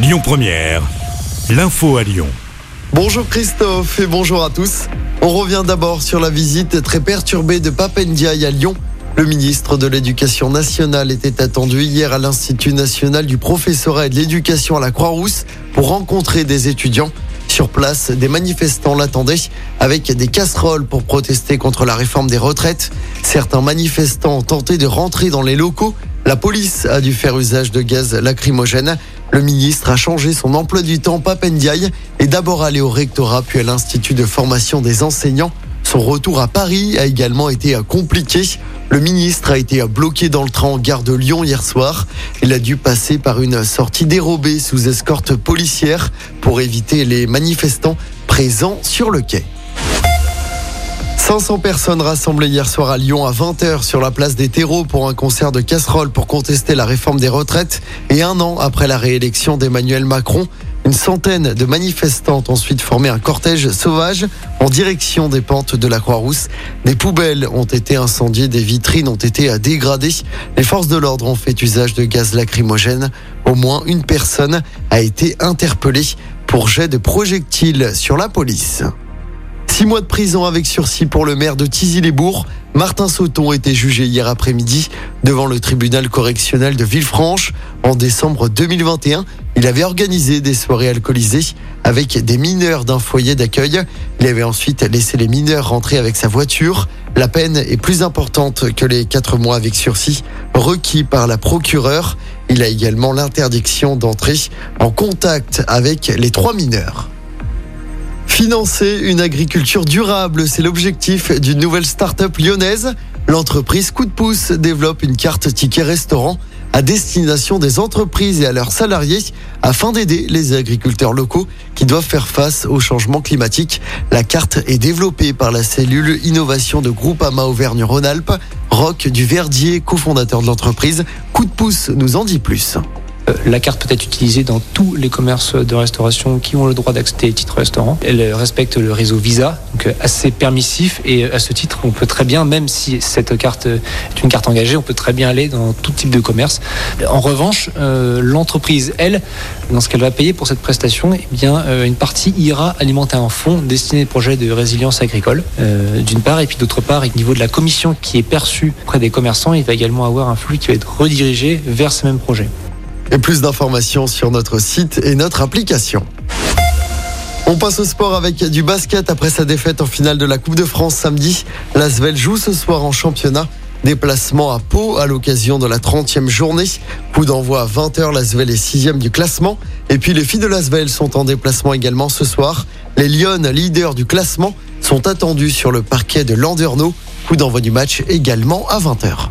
Lyon Première, l'info à Lyon. Bonjour Christophe et bonjour à tous. On revient d'abord sur la visite très perturbée de Papendiaï à Lyon. Le ministre de l'Éducation nationale était attendu hier à l'Institut national du professorat et de l'éducation à la Croix-Rousse pour rencontrer des étudiants. Sur place, des manifestants l'attendaient avec des casseroles pour protester contre la réforme des retraites. Certains manifestants ont tenté de rentrer dans les locaux. La police a dû faire usage de gaz lacrymogène. Le ministre a changé son emploi du temps, Papendiaï, est d'abord allé au rectorat puis à l'Institut de formation des enseignants. Son retour à Paris a également été compliqué. Le ministre a été bloqué dans le train en gare de Lyon hier soir. Il a dû passer par une sortie dérobée sous escorte policière pour éviter les manifestants présents sur le quai. 500 personnes rassemblées hier soir à Lyon à 20h sur la place des terreaux pour un concert de casseroles pour contester la réforme des retraites et un an après la réélection d'Emmanuel Macron. Une centaine de manifestants ont ensuite formé un cortège sauvage en direction des pentes de la Croix-Rousse. Des poubelles ont été incendiées, des vitrines ont été dégradées. Les forces de l'ordre ont fait usage de gaz lacrymogène. Au moins une personne a été interpellée pour jet de projectiles sur la police. Six mois de prison avec sursis pour le maire de Tizy-les-Bourgs. Martin Sauton était jugé hier après-midi devant le tribunal correctionnel de Villefranche. En décembre 2021, il avait organisé des soirées alcoolisées avec des mineurs d'un foyer d'accueil. Il avait ensuite laissé les mineurs rentrer avec sa voiture. La peine est plus importante que les quatre mois avec sursis requis par la procureure. Il a également l'interdiction d'entrer en contact avec les trois mineurs. Financer une agriculture durable, c'est l'objectif d'une nouvelle start-up lyonnaise. L'entreprise Coup de pouce développe une carte ticket restaurant à destination des entreprises et à leurs salariés afin d'aider les agriculteurs locaux qui doivent faire face au changement climatique. La carte est développée par la cellule innovation de Groupama Auvergne-Rhône-Alpes. Roch Duverdier, cofondateur de l'entreprise, Coup de pouce nous en dit plus. Euh, la carte peut être utilisée dans tous les commerces de restauration qui ont le droit d'accéder titre restaurant. Elle respecte le réseau Visa, donc euh, assez permissif. Et euh, à ce titre, on peut très bien, même si cette carte est une carte engagée, on peut très bien aller dans tout type de commerce. En revanche, l'entreprise, elle, dans ce qu'elle va payer pour cette prestation, eh bien, une partie ira alimenter un fonds destiné au projet de résilience agricole, d'une part, et puis d'autre part, au niveau de la commission qui est perçue auprès des commerçants, il va également avoir un flux qui va être redirigé vers ces mêmes projets. Et plus d'informations sur notre site et notre application. On passe au sport avec du basket après sa défaite en finale de la Coupe de France samedi. L'Asvel joue ce soir en championnat. Déplacement à Pau à l'occasion de la 30e journée. Coup d'envoi à 20h, l'Asvel est 6 du classement. Et puis les filles de l'Asvel sont en déplacement également ce soir. Les Lyon, leaders du classement, sont attendus sur le parquet de Landerneau. Coup d'envoi du match également à 20h.